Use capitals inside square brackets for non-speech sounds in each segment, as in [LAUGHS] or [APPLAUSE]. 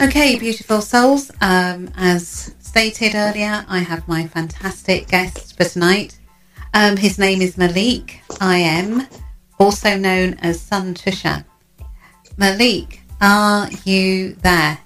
Okay, beautiful souls. Um, as stated earlier, I have my fantastic guest for tonight. Um, his name is Malik I.M., also known as Sun Toucha. Malik, are you there?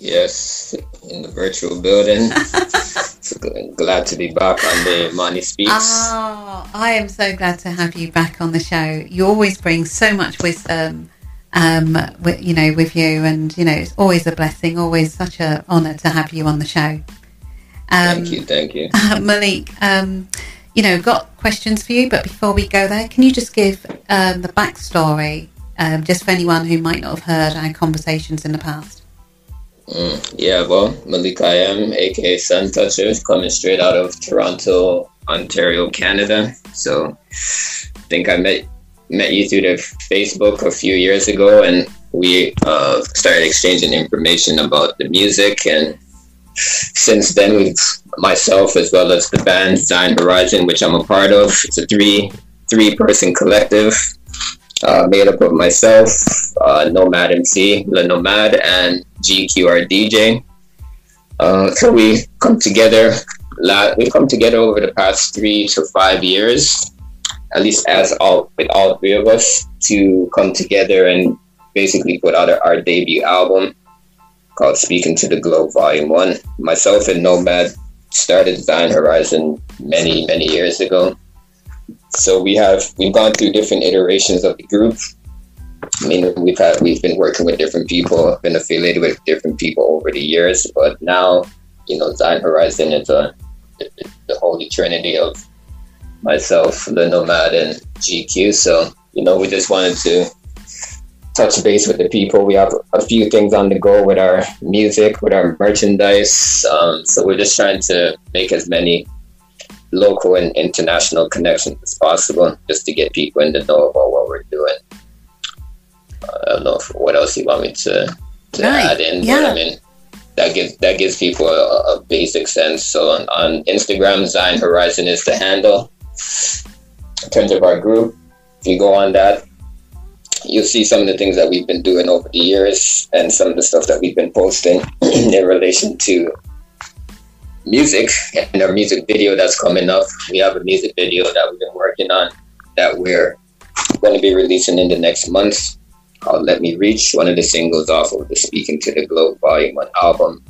Yes, in the virtual building. [LAUGHS] [LAUGHS] glad to be back on the Imani Speaks. Oh, I am so glad to have you back on the show. You always bring so much wisdom, um, with, you know, with you, and you know, it's always a blessing, always such an honour to have you on the show. Um, thank you, thank you, [LAUGHS] Malik. Um, you know, got questions for you, but before we go there, can you just give um, the backstory, um, just for anyone who might not have heard our conversations in the past? Mm, yeah, well, Malik I.M., aka Sun Toucha, coming straight out of Toronto, Ontario, Canada. So I think I met met you through the Facebook a few years ago, and we uh, started exchanging information about the music. And since then, we've myself as well as the band Zion Horizon, which I'm a part of. It's a three three person collective uh, made up of myself, uh, Nomad MC, Le Nomad, and GQR DJ. Uh, so we come together. We've come together over the past three to five years, at least as all with all three of us, to come together and basically put out our debut album called "Speaking to the Globe" Volume One. Myself and Nomad started Zion Horizon many many years ago so we have we've gone through different iterations of the group. I mean, we've had we've been working with different people, been affiliated with different people over the years, but now, you know, Zion Horizon is a the, the holy trinity of myself, the Nomad, and GQ. So you know, we just wanted to touch base with the people. We have a few things on the go with our music, with our merchandise. Um, so we're just trying to make as many local and international connections as possible just to get people in the know about what we're doing. I don't know if, what else you want me to, to right. add in, yeah. but I mean, that gives that gives people a, a basic sense. So on, on Instagram, Zion Horizon is the handle. In terms of our group, if you go on that, you'll see some of the things that we've been doing over the years and some of the stuff that we've been posting [CLEARS THROAT] in relation to music and our music video that's coming up. We have a music video that we've been working on that we're going to be releasing in the next month called Let Me Reach, one of the singles off of the Speaking to the Globe Volume 1 album.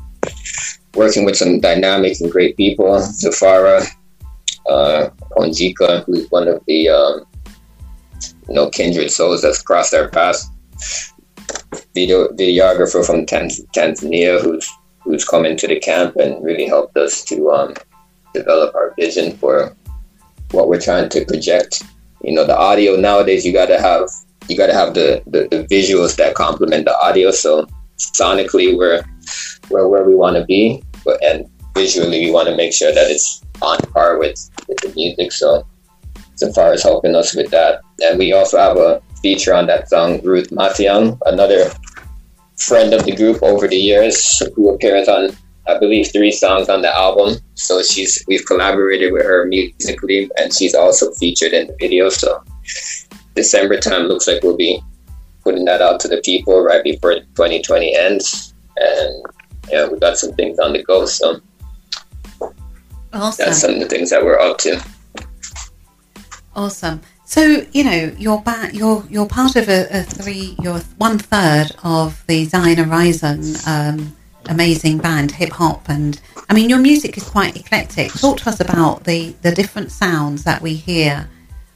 Working with some dynamic and great people, Zafara, uh, Ponjika, who's one of the um, you know kindred souls that's crossed our paths. Video videographer from Tanz- Tanzania, who's who's come into the camp and really helped us to um, develop our vision for what we're trying to project. You know, the audio nowadays you gotta have you gotta have the, the, the visuals that complement the audio. So sonically we're we're where we wanna be, but and visually we wanna make sure that it's on par with, with the music. So so far as helping us with that. And we also have a feature on that song, Ruth Matiang, another friend of the group over the years who appears on I believe three songs on the album. So she's we've collaborated with her musically and she's also featured in the video. So December time looks like we'll be putting that out to the people right before 2020 ends. And yeah, we got some things on the go. So awesome. that's some of the things that we're up to. Awesome. So you know you're back. You're you're part of a, a three. You're one third of the Zion Horizon um, amazing band, hip hop, and I mean your music is quite eclectic. Talk to us about the the different sounds that we hear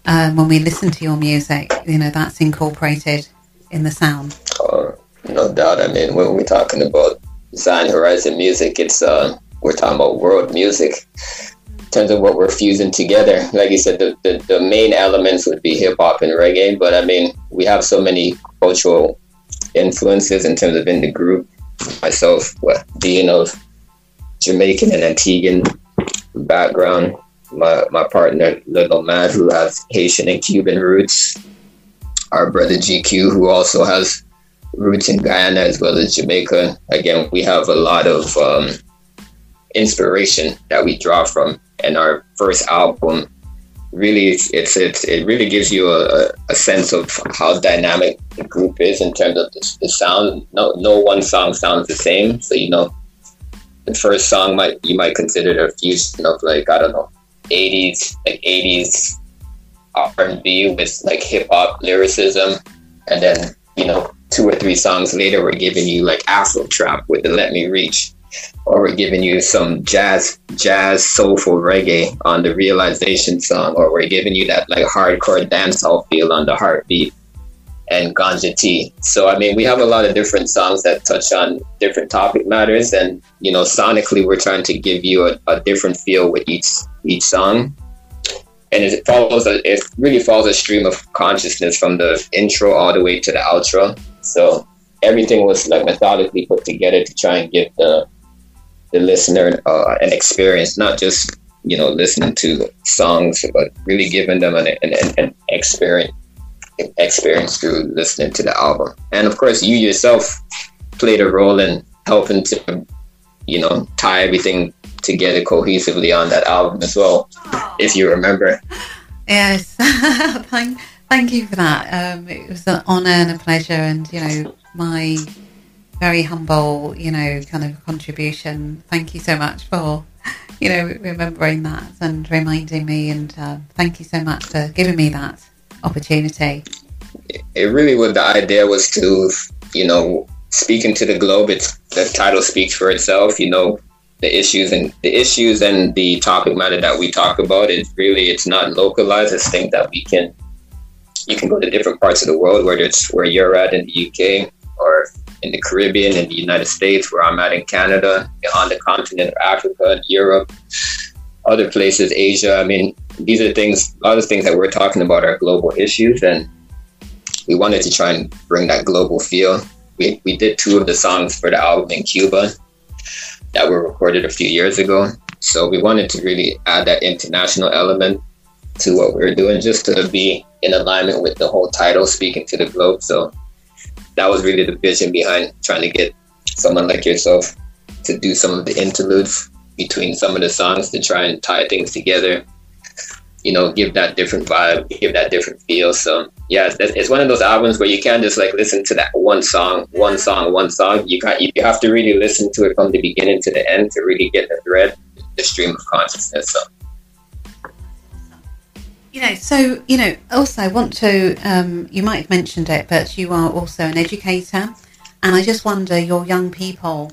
um, when we listen to your music. You know that's incorporated in the sound. Oh, no doubt. I mean, when we're talking about Zion Horizon music, it's uh, we're talking about world music in terms of what we're fusing together. Like you said, the, the, the main elements would be hip hop and reggae, but I mean, we have so many cultural influences in terms of in the group. Myself, well, being of Jamaican and Antiguan background, my, my partner, Little Man, who has Haitian and Cuban roots, our brother GQ, who also has roots in Guyana as well as Jamaica. Again, we have a lot of um, inspiration that we draw from. And our first album really it's, it's it really gives you a, a sense of how dynamic the group is in terms of the, the sound. No no one song sounds the same. So you know the first song might you might consider a fusion of like I don't know 80s like 80s R&B with like hip hop lyricism, and then you know two or three songs later we're giving you like Afro trap with the Let Me Reach, or we're giving you some jazz jazz soulful reggae on the Realization song, or we're giving you that like hardcore dancehall feel on the Heartbeat and Ganja Tea. So I mean, we have a lot of different songs that touch on different topic matters, and you know, sonically, we're trying to give you a, a different feel with each each song. And it follows, a, it really follows a stream of consciousness from the intro all the way to the outro. So everything was like methodically put together to try and give the the listener uh, an experience, not just you know listening to songs, but really giving them an, an, an experience experience through listening to the album. And of course, you yourself played a role in helping to, you know, tie everything together cohesively on that album as well, if you remember. Yes, [LAUGHS] thank, thank you for that. Um, it was an honour and a pleasure, and you know, my very humble, you know, kind of contribution. Thank you so much for, you know, remembering that and reminding me, and uh, thank you so much for giving me that opportunity? It really was the idea was to, you know, speaking to the globe. It's the title speaks for itself. You know, the issues and the issues and the topic matter that we talk about is really it's not localized. It's things that we can you can go to different parts of the world, whether it's where you're at in the UK or in the Caribbean, in the United States, where I'm at in Canada, on the continent of Africa, Europe, other places, Asia. I mean, these are things, a lot of things that we're talking about are global issues, and we wanted to try and bring that global feel. We, we did two of the songs for the album in Cuba that were recorded a few years ago. So we wanted to really add that international element to what we are doing, just to be in alignment with the whole title, speaking to the globe. So that was really the vision behind trying to get someone like yourself to do some of the interludes between some of the songs to try and tie things together you know, give that different vibe, give that different feel. So yeah, it's, one of those albums where you can't just like listen to that one song, one song, one song. You got you have to really listen to it from the beginning to the end to really get the thread, the stream of consciousness. So. You know, so you know. Also, I want to. Um, you might have mentioned it, but you are also an educator, and I just wonder, your young people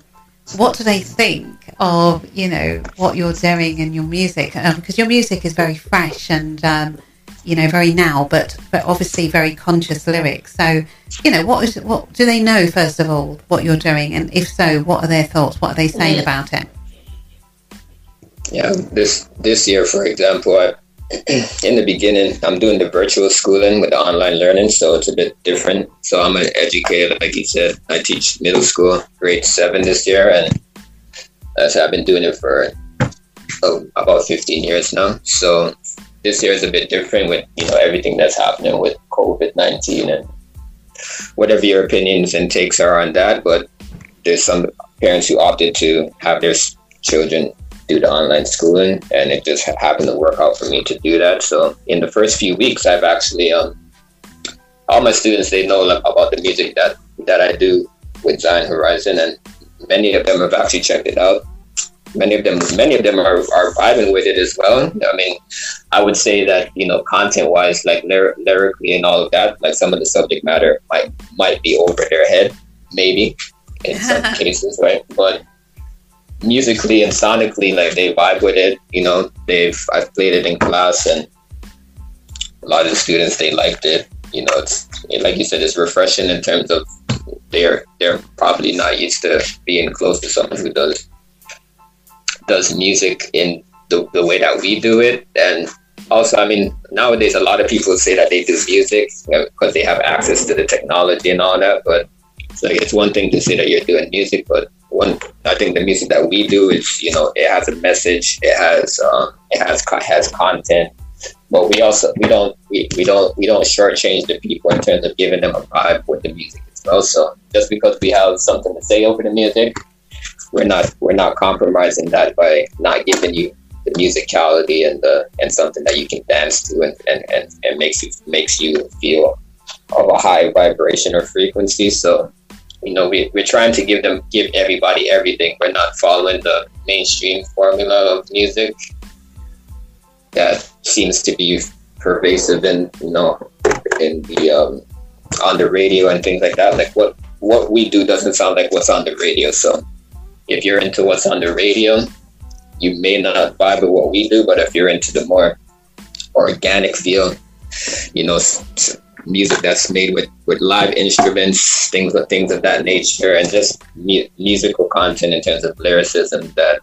what do they think of you know what you're doing and your music because um, your music is very fresh and um, you know very now but but obviously very conscious lyrics so you know what is what do they know first of all what you're doing and if so what are their thoughts what are they saying mm. about it yeah this this year for example I, [CLEARS THROAT] in the beginning, I'm doing the virtual schooling with the online learning, so it's a bit different. So I'm an educator, like you said. I teach middle school, grade seven this year, and so I've been doing it for oh, about 15 years now. So this year is a bit different with you know everything that's happening with COVID 19 and whatever your opinions and takes are on that. But there's some parents who opted to have their children do the online schooling, and it just happened to work out for me to do that. So in the first few weeks, I've actually um, all my students they know about the music that that I do with Zion Horizon, and many of them have actually checked it out. Many of them, many of them are, are vibing with it as well. I mean, I would say that you know, content wise, like lyr- lyrically and all of that, like some of the subject matter might might be over their head, maybe in some [LAUGHS] cases, right? But musically and sonically, like they vibe with it. You know, they've I've played it in class, and a lot of the students they liked it. You know, it's like you said, it's refreshing in terms of they're they're probably not used to being close to someone who does does music in the, the way that we do it and also i mean nowadays a lot of people say that they do music because they have access to the technology and all that but it's like it's one thing to say that you're doing music but one I think the music that we do is you know it has a message, it has um, it has has content, but we also we don't we, we don't we don't shortchange the people in terms of giving them a vibe with the music as well. So just because we have something to say over the music, we're not we're not compromising that by not giving you the musicality and the and something that you can dance to and, and, and, and makes you makes you feel of a high vibration or frequency. So you know we, we're trying to give them give everybody everything. We're not following the mainstream formula of music that seems to be pervasive in you know in the um, on the radio and things like that. Like what what we do doesn't sound like what's on the radio. So if you're into what's on the radio, you may not vibe with what we do. But if you're into the more organic feel, you know, music that's made with, with live instruments, things of things of that nature, and just mu- musical content in terms of lyricism that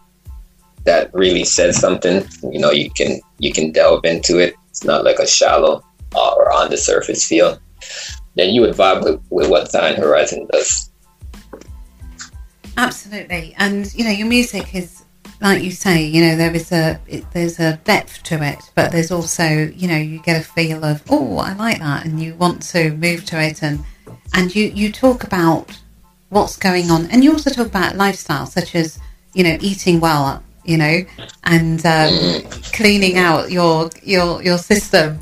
that really says something. You know, you can you can delve into it. It's not like a shallow uh, or on the surface feel. Then you would vibe with, with what Zion Horizon does. Absolutely, and you know your music is like you say. You know there is a it, there's a depth to it, but there's also you know you get a feel of oh I like that, and you want to move to it, and and you you talk about what's going on, and you also talk about lifestyle such as you know eating well, you know, and um, cleaning out your your your system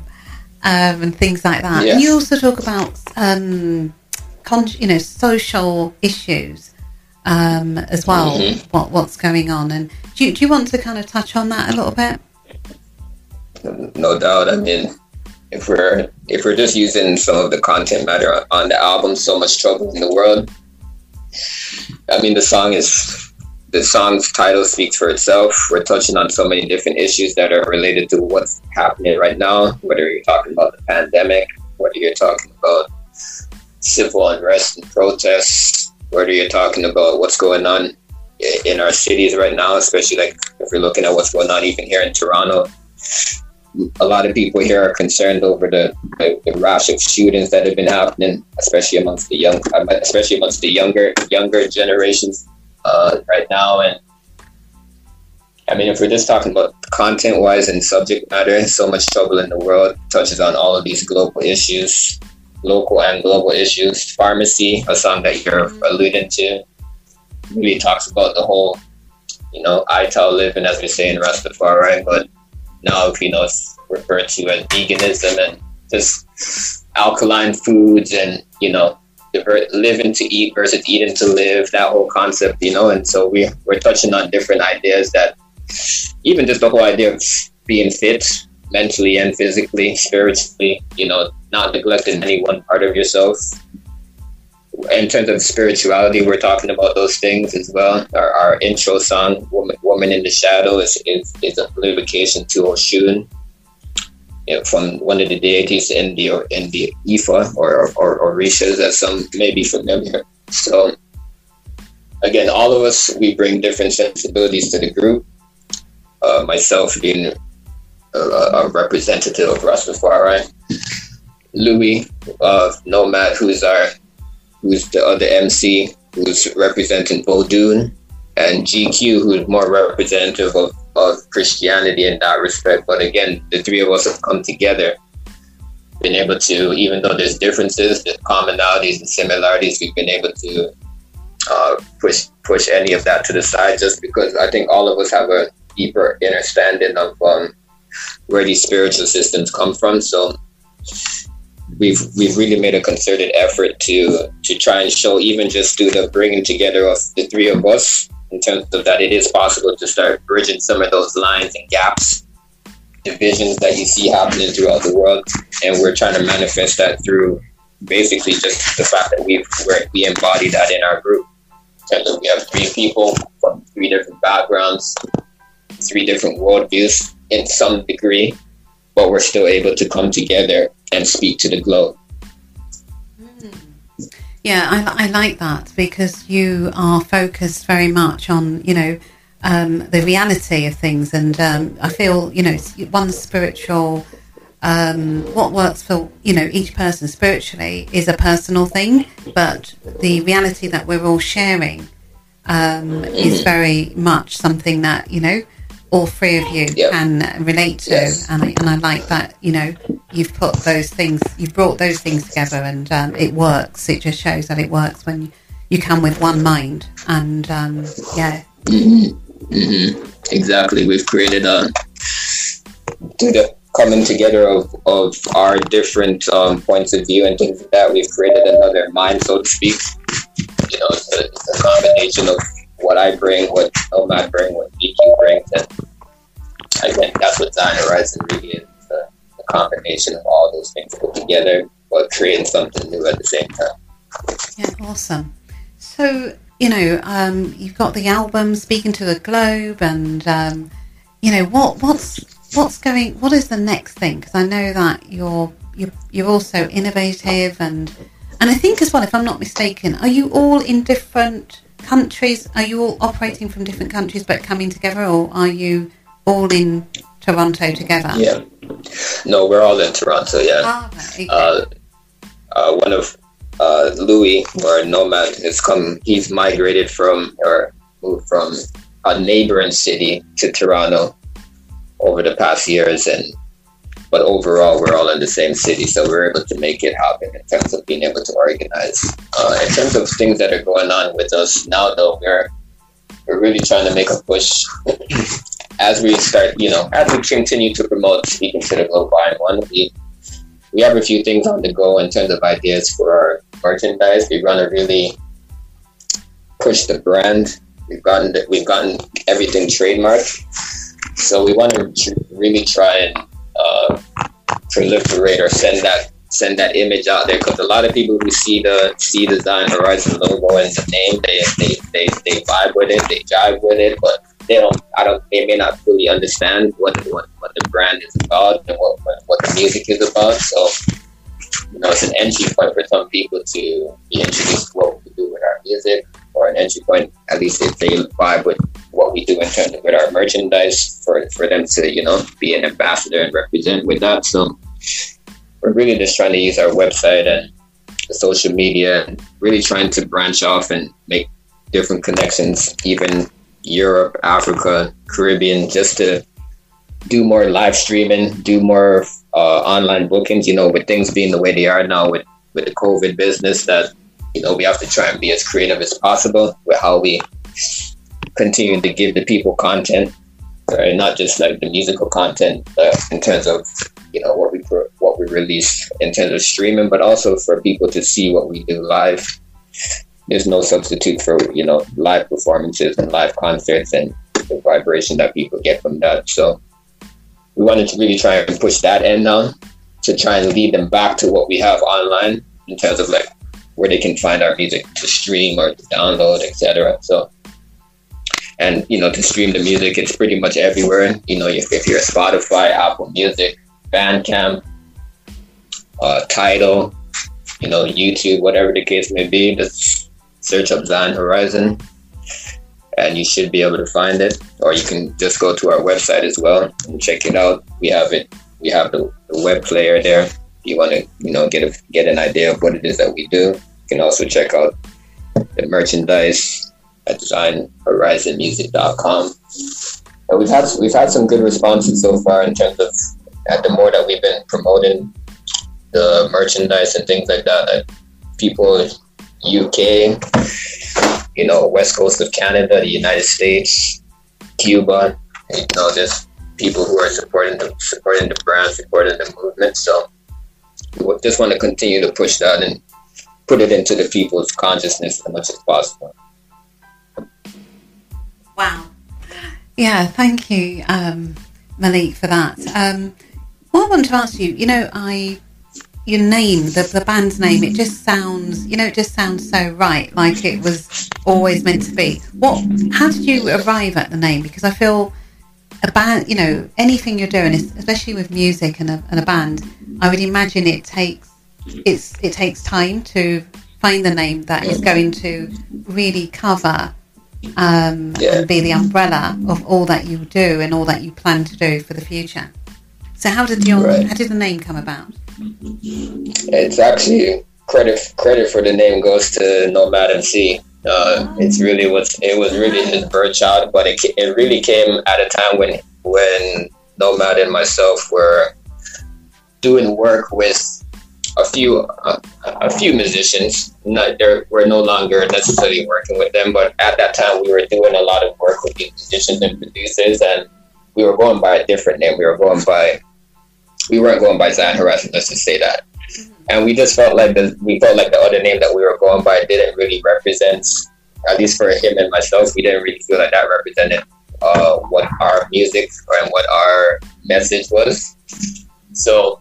um, and things like that. Yes. And you also talk about um, con- you know social issues um, as well. Mm-hmm. What what's going on, and do you, do you want to kind of touch on that a little bit? No doubt. I mean, if we're if we're just using some of the content matter on the album, so much trouble in the world. I mean, the song is the song's title speaks for itself. We're touching on so many different issues that are related to what's happening right now. Whether you're talking about the pandemic, whether you're talking about civil unrest and protests, whether you're talking about what's going on in our cities right now, especially like if we're looking at what's going on even here in Toronto. A lot of people here are concerned over the, the, the rash of shootings that have been happening, especially amongst the young, especially amongst the younger younger generations uh, right now. And I mean, if we're just talking about content wise and subject matter, so much trouble in the world touches on all of these global issues local and global issues. Pharmacy, a song that you're alluding to, really talks about the whole, you know, ITAL living, as we say in Rastafari, but now, you know, it's referred to as veganism and just alkaline foods and, you know, living to eat versus eating to live, that whole concept, you know, and so we, we're touching on different ideas that even just the whole idea of being fit mentally and physically, spiritually, you know, not neglecting any one part of yourself. In terms of spirituality, we're talking about those things as well. Our, our intro song, Woman, Woman in the Shadow, is, is, is a invocation to Oshun, you know, from one of the deities in the in the Ifa or, or, or Orishas, as some may be familiar. So, again, all of us, we bring different sensibilities to the group. Uh, myself being a, a representative of Rastafari, Louis uh, Nomad, who's our who's the other MC, who's representing Vodun, and GQ, who's more representative of, of Christianity in that respect. But again, the three of us have come together, been able to, even though there's differences, there's commonalities and similarities, we've been able to uh, push push any of that to the side, just because I think all of us have a deeper understanding of um, where these spiritual systems come from. So we've we've really made a concerted effort to to try and show even just through the bringing together of the three of us in terms of that it is possible to start bridging some of those lines and gaps divisions that you see happening throughout the world. And we're trying to manifest that through basically just the fact that we we embody that in our group. In terms of we have three people from three different backgrounds three different worldviews in some degree but we're still able to come together and speak to the globe. Yeah, I, I like that because you are focused very much on, you know, um, the reality of things. And um, I feel, you know, one spiritual, um, what works for, you know, each person spiritually is a personal thing, but the reality that we're all sharing um, is mm-hmm. very much something that, you know, all three of you yep. can relate to. Yes. And, I, and I like that, you know, you've put those things, you've brought those things together and um, it works. It just shows that it works when you, you come with one mind. And um, yeah. Mm-hmm. Exactly. We've created a to the coming together of, of our different um, points of view and things like that. We've created another mind, so to speak. You know, it's a, it's a combination of what I bring, what Nomad bring, what GQ brings, and I think that's what Zion Horizon really is. The, the combination of all those things put together, but creating something new at the same time. Yeah, awesome. So, you know, um, you've got the album Speaking to the Globe, and um, you know what what's what's going what is the next thing? Because I know that you're you're you're also innovative, and and I think as well, if I'm not mistaken, are you all in different countries? Are you all operating from different countries but coming together, or are you all in Toronto together? Yeah, no, we're all in Toronto. Yeah, ah, okay. uh, uh, one of uh, Louis or Nomad has come. He's migrated from or moved from a neighboring city to Toronto over the past years, and but overall we're all in the same city, so we're able to make it happen in terms of being able to organize. Uh, in terms of things that are going on with us now, though, we're we're really trying to make a push [CLEARS THROAT] as we start, you know, as we continue to promote speaking to the global one. We we have a few things on the go in terms of ideas for our merchandise. We want to really push the brand. We've gotten the, we've gotten everything trademarked, so we want to really try and uh, proliferate or send that send that image out there because a lot of people who see the see the Zion Horizon logo and the name, they they, they, they vibe with it, they jive with it, but they don't I don't they may not fully understand what what, what the brand is about and what, what, what the music is about. So you know it's an entry point for some people to be introduced to what we do with our music or an entry point at least if they vibe with what we do in terms of with our merchandise for for them to, you know, be an ambassador and represent with that. So we're really just trying to use our website and the social media and really trying to branch off and make different connections, even Europe, Africa, Caribbean, just to do more live streaming, do more uh, online bookings. You know, with things being the way they are now with with the COVID business, that you know we have to try and be as creative as possible with how we continue to give the people content, right? not just like the musical content uh, in terms of you know what we what we release in terms of streaming, but also for people to see what we do live there's no substitute for you know live performances and live concerts and the vibration that people get from that. So we wanted to really try and push that end on to try and lead them back to what we have online in terms of like where they can find our music to stream or to download, etc. So and you know to stream the music, it's pretty much everywhere. You know, if, if you're Spotify, Apple Music, Bandcamp, uh, Tidal, you know, YouTube, whatever the case may be, just search up Zion Horizon and you should be able to find it. Or you can just go to our website as well and check it out. We have it. We have the, the web player there. If you want to, you know, get a get an idea of what it is that we do, you can also check out the merchandise at zionhorizonmusic.com. And we've had we've had some good responses so far in terms of at the more that we've been promoting the merchandise and things like that, that people UK, you know, west coast of Canada, the United States, Cuba. You know, just people who are supporting the supporting the brand, supporting the movement. So we just want to continue to push that and put it into the people's consciousness as much as possible. Wow. Yeah, thank you, um, Malik, for that. Um, I want to ask you, you know, I your name, the, the band's name, it just sounds, you know, it just sounds so right, like it was always meant to be. What? How did you arrive at the name? Because I feel a band, you know, anything you're doing, especially with music and a, and a band, I would imagine it takes it's it takes time to find the name that is going to really cover um, yeah. and be the umbrella of all that you do and all that you plan to do for the future. So how did your right. how did the name come about? It's actually credit credit for the name goes to Nomad MC. Uh, it's really was it was really his birth child, but it it really came at a time when when Nomad and myself were doing work with a few uh, a few musicians. Not there, we're no longer necessarily working with them, but at that time we were doing a lot of work with these musicians and producers, and we were going by a different name. We were going by we weren't going by Zion Horizon. Let's just say that. And we just felt like the we felt like the other name that we were going by didn't really represent, at least for him and myself, we didn't really feel like that represented uh, what our music and what our message was. So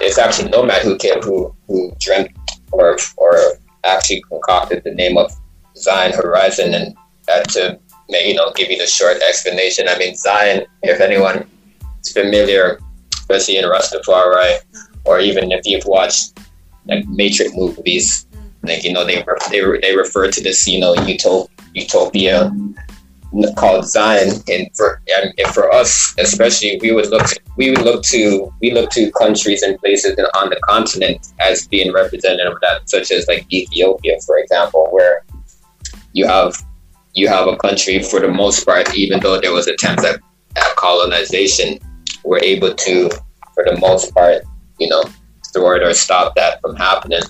it's actually Nomad who came, who who dreamt or or actually concocted the name of Zion Horizon, and that to you know give you the short explanation. I mean Zion, if anyone is familiar, especially in Rastafari, or even if you've watched like Matrix movies, like you know they they they refer to this you know utop, utopia called Zion, and for and for us especially, we would look we would look to we look to countries and places on the continent as being representative of that, such as like Ethiopia, for example, where you have you have a country for the most part, even though there was attempts at, at colonization, were able to, for the most part, you know, thwart or stop that from happening.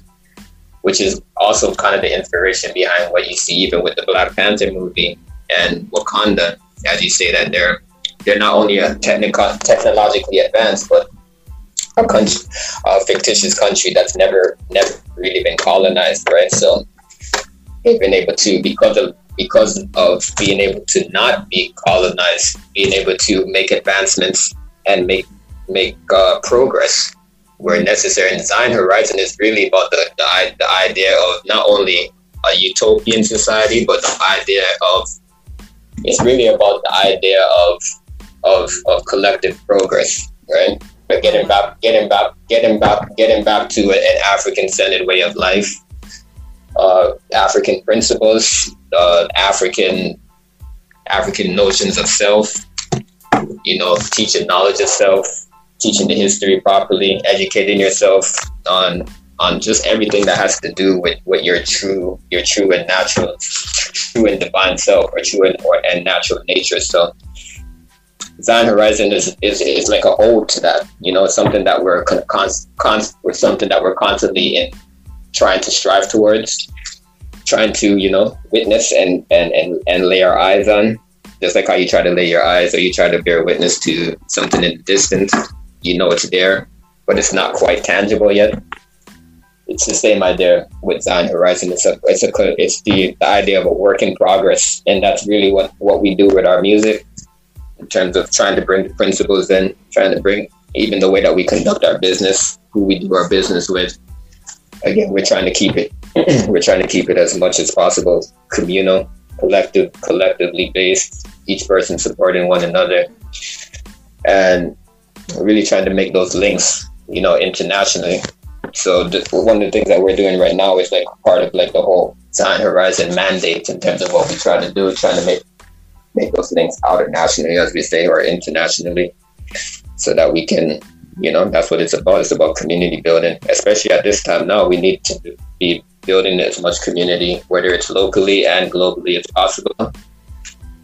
Which is also kind of the inspiration behind what you see even with the Black Panther movie and Wakanda, as you say that they're they're not only a technical technologically advanced, but a country, a fictitious country that's never never really been colonized, right? So they've been able to because of because of being able to not be colonized, being able to make advancements and make make uh, progress where necessary. And Zion Horizon is really about the, the the idea of not only a utopian society, but the idea of it's really about the idea of of of collective progress, right? But getting back, getting back, getting back, getting back to an African-centered way of life, uh, African principles, uh, African African notions of self. You know, teaching knowledge of self, teaching the history properly, educating yourself on on just everything that has to do with what your true your true and natural true and divine self or true and, or, and natural nature so Zion Horizon is, is, is like a ode to that. You know, it's something that we're con, con, con or something that we're constantly in trying to strive towards, trying to, you know, witness and, and, and, and lay our eyes on. Just like how you try to lay your eyes or you try to bear witness to something in the distance, you know it's there, but it's not quite tangible yet it's the same idea with Zion Horizon. It's a it's a it's the, the idea of a work in progress, and that's really what what we do with our music in terms of trying to bring the principles in, trying to bring even the way that we conduct our business, who we do our business with. Again, we're trying to keep it [CLEARS THROAT] we're trying to keep it as much as possible communal, collective, collectively based. Each person supporting one another, and really trying to make those links, you know, internationally so th- one of the things that we're doing right now is like part of like the whole Zion Horizon mandate in terms of what we try to do, trying to make make those things out nationally, as we say, or internationally, so that we can, you know, that's what it's about. It's about community building, especially at this time now. We need to be building as much community, whether it's locally and globally as possible,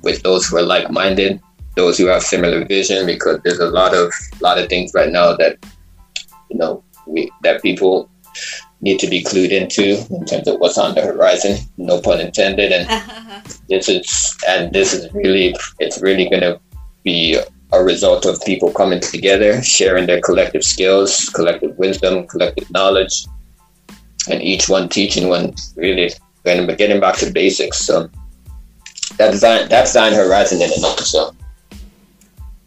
with those who are like-minded, those who have similar vision, because there's a lot of lot of things right now that, you know, we, that people need to be clued into in terms of what's on the horizon. No pun intended. And [LAUGHS] this is and this is really it's really going to be a result of people coming together, sharing their collective skills, collective wisdom, collective knowledge, and each one teaching one really getting getting back to basics. So that's Zion, that's Zion Horizon in a nutshell.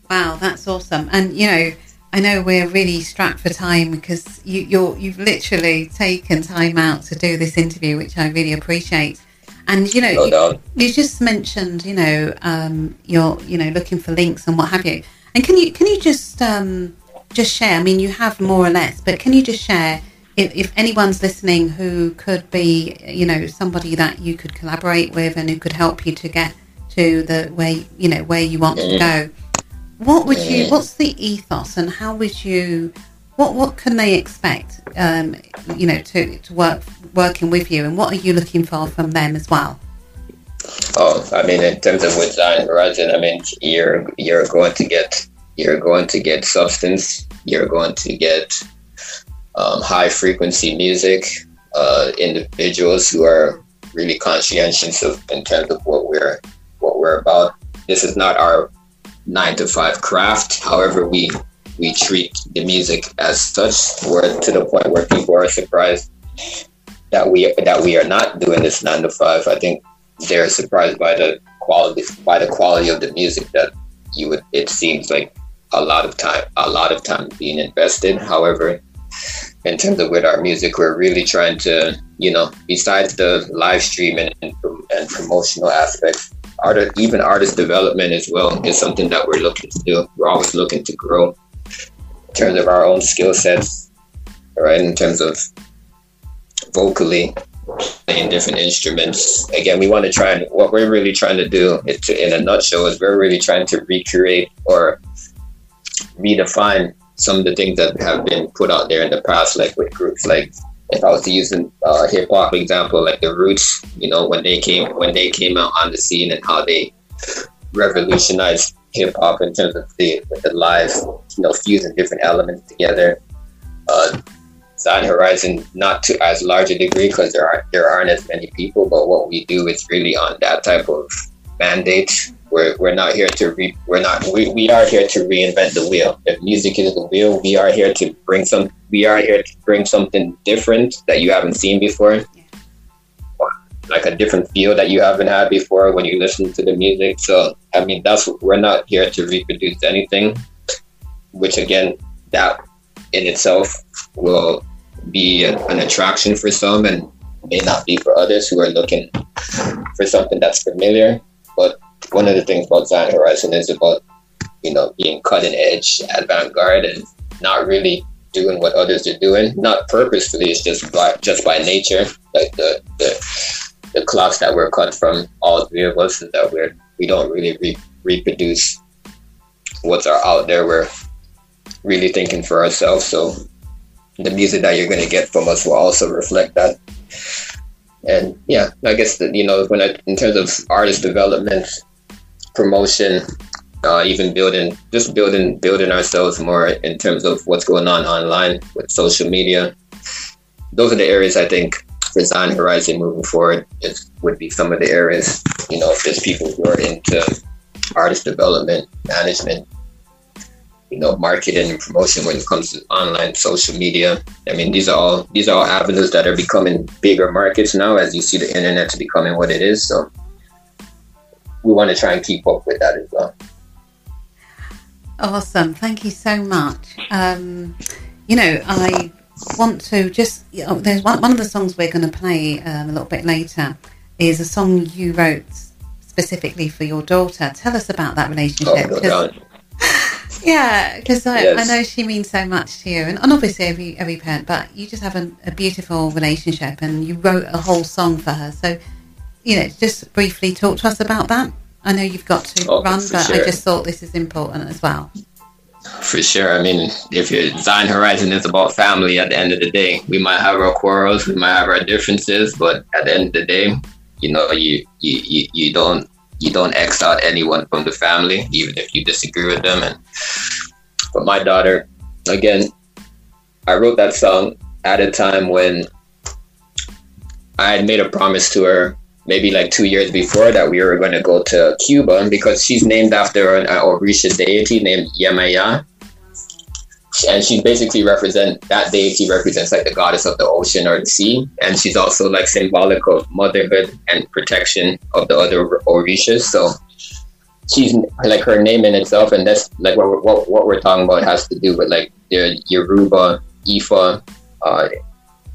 Wow, that's awesome. And you know, I know we're really strapped for time because you, you're you've literally taken time out to do this interview, which I really appreciate. And you know, no you, you, just mentioned, you know, um, you're you know looking for links and what have you. And can you can you just um, just share? I mean, you have more or less, but can you just share if, if anyone's listening who could be, you know, somebody that you could collaborate with and who could help you to get to the where you know where you want to go what would you? What's the ethos, and how would you? What what can they expect? Um, you know, to, to work working with you, and what are you looking for from them as well? Oh, I mean, in terms of with Zion Horizon, I mean, you're you're going to get you're going to get substance. You're going to get um, high frequency music, uh, individuals who are really conscientious of in terms of what we're what we're about. This is not our nine to five craft. However, we we treat the music as such. We're to the point where people are surprised that we that we are not doing this nine to five. I think they're surprised by the quality by the quality of the music that you would. It seems like a lot of time a lot of time being invested. However, in terms of with our music, we're really trying to you know besides the live stream and, and, and promotional aspects. Art, even artist development as well is something that we're looking to do. We're always looking to grow in terms of our own skill sets, right? In terms of vocally playing different instruments. Again, we want to try and what we're really trying to do to, in a nutshell, is we're really trying to recreate or redefine some of the things that have been put out there in the past, like with groups like if I was to use a uh, hip hop example, like the Roots, you know, when they came when they came out on the scene and how they revolutionized hip hop in terms of the the live, you know, fusing different elements together. Uh, Zion Horizon, not to as large a degree because there aren't there aren't as many people, but what we do is really on that type of mandate. We're, we're not here to re, we're not we, we are here to reinvent the wheel. If music is the wheel, we are here to bring some we are here to bring something different that you haven't seen before. Like a different feel that you haven't had before when you listen to the music. So I mean that's we're not here to reproduce anything. Which again that in itself will be an attraction for some and may not be for others who are looking for something that's familiar. But one of the things about Zion Horizon is about, you know, being cutting edge, avant garde, and not really doing what others are doing. Not purposefully, it's just by just by nature. Like the the, the clocks that we're cut from, all three of us, is that we're we don't really re- reproduce what's out there. We're really thinking for ourselves. So the music that you're going to get from us will also reflect that. And yeah, I guess that you know when I, in terms of artist development, promotion, uh, even building, just building, building ourselves more in terms of what's going on online with social media. Those are the areas I think for Zion Horizon moving forward is, would be some of the areas. You know, if there's people who are into artist development, management, you know marketing and promotion when it comes to online social media. I mean these are all these are all avenues that are becoming bigger markets now as you see the internet to becoming what it is. So we want to try and keep up with that as well. Awesome. Thank you so much. Um, you know i want to just you know, there's one, one of the songs we're going to play um, a little bit later is a song you wrote specifically for your daughter. Tell us about that relationship oh, yeah, because I, yes. I know she means so much to you, and, and obviously every every parent. But you just have a, a, beautiful relationship, and you wrote a whole song for her. So, you know, just briefly talk to us about that. I know you've got to oh, run, but sure. I just thought this is important as well. For sure. I mean, if your Zion Horizon is about family, at the end of the day, we might have our quarrels, we might have our differences, but at the end of the day, you know, you you, you, you don't you don't X out anyone from the family, even if you disagree with them. And but my daughter, again, I wrote that song at a time when I had made a promise to her maybe like two years before that we were going to go to Cuba because she's named after an Orisha deity named Yemaya and she basically represent that deity represents like the goddess of the ocean or the sea. And she's also like symbolic of motherhood and protection of the other orishas. So she's like her name in itself and that's like what, what, what we're talking about has to do with like the yoruba ifa uh,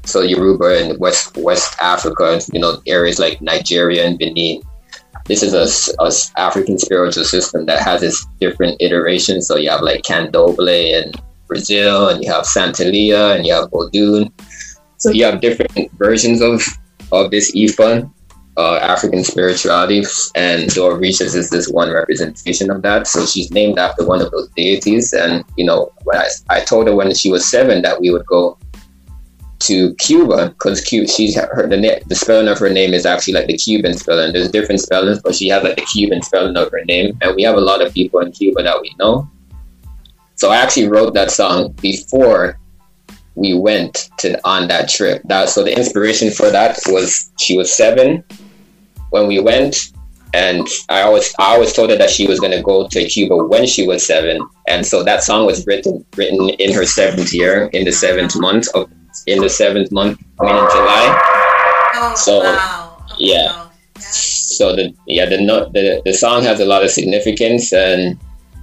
so yoruba in west west africa you know areas like nigeria and benin. This is a, a african spiritual system that has its different iterations. So you have like candomblé and Brazil, and you have Santeria, and you have Odun. So you have different versions of of this Ifa, uh, African spirituality, and the Orishas is this one representation of that. So she's named after one of those deities. And you know, when I, I told her when she was seven that we would go to Cuba because she's her the, the spelling of her name is actually like the Cuban spelling. There's different spellings, but she has like the Cuban spelling of her name, and we have a lot of people in Cuba that we know. So I actually wrote that song before we went to on that trip. That so the inspiration for that was she was seven when we went, and I always I always told her that she was going to go to Cuba when she was seven, and so that song was written written in her seventh year, in the seventh month of in the seventh month, I mean in July. Oh, So, wow. Oh, yeah. So the yeah the the the song has a lot of significance and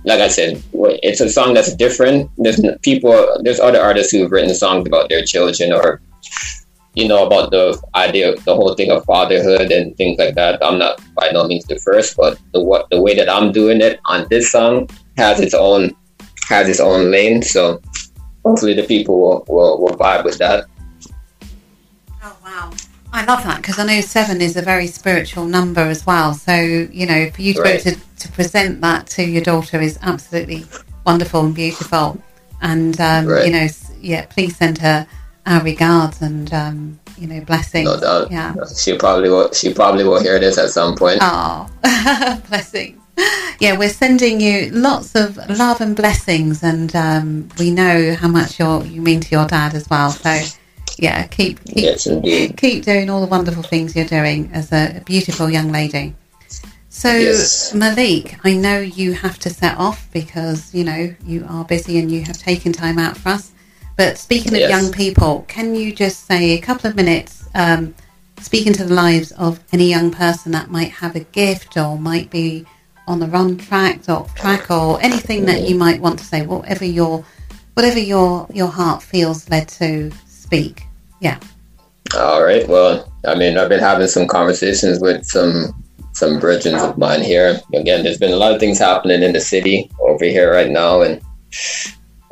like I said, it's a song that's different. There's people, there's other artists who've written songs about their children or you know about the idea, the whole thing of fatherhood and things like that. I'm not by no means the first, but the what the way that I'm doing it on this song has its own has its own lane. So hopefully the people will will, will vibe with that. Oh wow. I love that because I know seven is a very spiritual number as well. So, you know, for you to, be able to, to present that to your daughter is absolutely wonderful and beautiful. And, um, Right. you know, yeah, please send her our regards and, um, you know, blessings. No doubt. Yeah. She probably will. She probably will hear this at some point. Oh, [LAUGHS] blessings. Yeah, we're sending you lots of love and blessings, and um, we know how much you're, you mean to your dad as well. So, yeah, keep keep Yes, keep doing all the wonderful things you're doing as a beautiful young lady. So, Yes. Malik, I know you have to set off because you know you are busy and you have taken time out for us. But speaking of Yes. young people, can you just say a couple of minutes, um, speaking to the lives of any young person that might have a gift or might be on the wrong track or track or anything that you might want to say, whatever your whatever your your heart feels led to speak. Yeah. All right. Well, I mean, I've been having some conversations with some some virgins of mine here. Again, there's been a lot of things happening in the city over here right now, and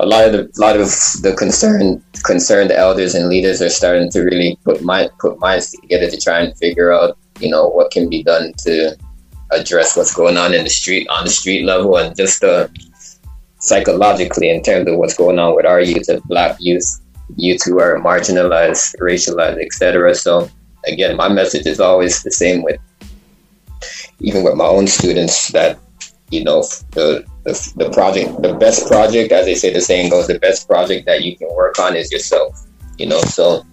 a lot of the lot of the concerned concerned elders and leaders are starting to really put mind put minds together to try and figure out, you know, what can be done to address what's going on in the street on the street level and just uh, psychologically in terms of what's going on with our youth and black youth youth who are marginalized, racialized, etc. So again, my message is always the same with even with my own students that you know the, the the project, the best project, as they say, the saying goes, the best project that you can work on is yourself. You know, so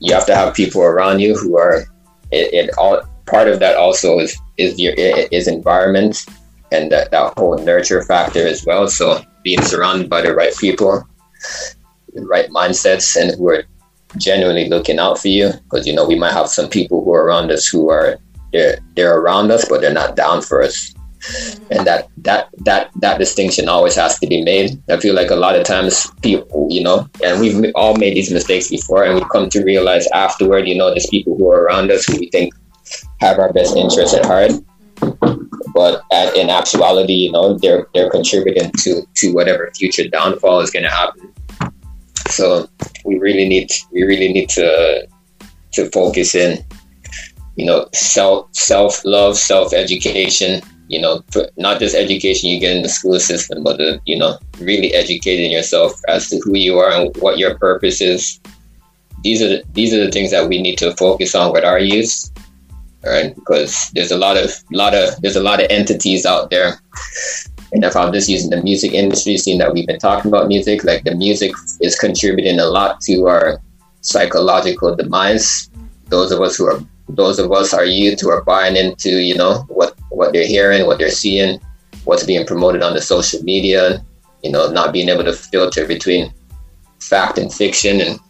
you have to have people around you who are it, it all part of that also is is your is environment and that, that whole nurture factor as well. So being surrounded by the right people right mindsets and who are genuinely looking out for you. Because you know we might have some people who are around us who are they're they're around us but they're not down for us. And that that that that distinction always has to be made. I feel like a lot of times people you know and we've all made these mistakes before and we come to realize afterward you know there's people who are around us who we think have our best interests at heart. But at, in actuality you know they're they're contributing to to whatever future downfall is going to happen so we really need we really need to to focus in, you know, self self love, self education. You know, not just education you get in the school system, but the, you know, really educating yourself as to who you are and what your purpose is. These are the, these are the things that we need to focus on with our youth, right? Because there's a lot of lot of there's a lot of entities out there and if I'm just using the music industry, seeing that we've been talking about music, like the music is contributing a lot to our psychological demise. Those of us who are those of us are youth who are buying into, you know, what what they're hearing, what they're seeing, what's being promoted on the social media, you know, not being able to filter between fact and fiction and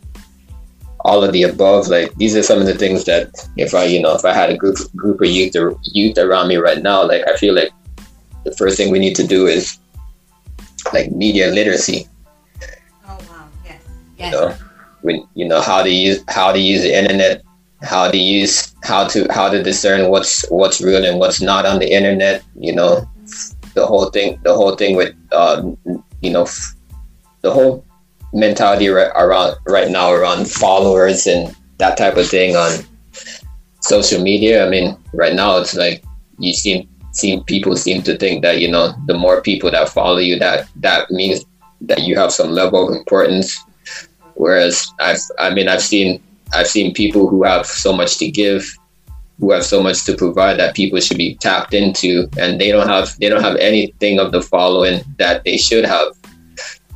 all of the above. Like these are some of the things that if I, you know, if I had a group group of youth youth around me right now, like I feel like the first thing we need to do is like media literacy. Oh wow! Yes. You know, when you know how to use how to use the internet, how to use how to how to discern what's what's real and what's not on the internet. You know, the whole thing the whole thing with um, you know the whole mentality right around right now around followers and that type of thing on social media. I mean, right now it's like you seem seem people seem to think that you know the more people that follow you that that means that you have some level of importance. Whereas i've i mean i've seen i've seen people who have so much to give who have so much to provide that people should be tapped into and they don't have they don't have anything of the following that they should have.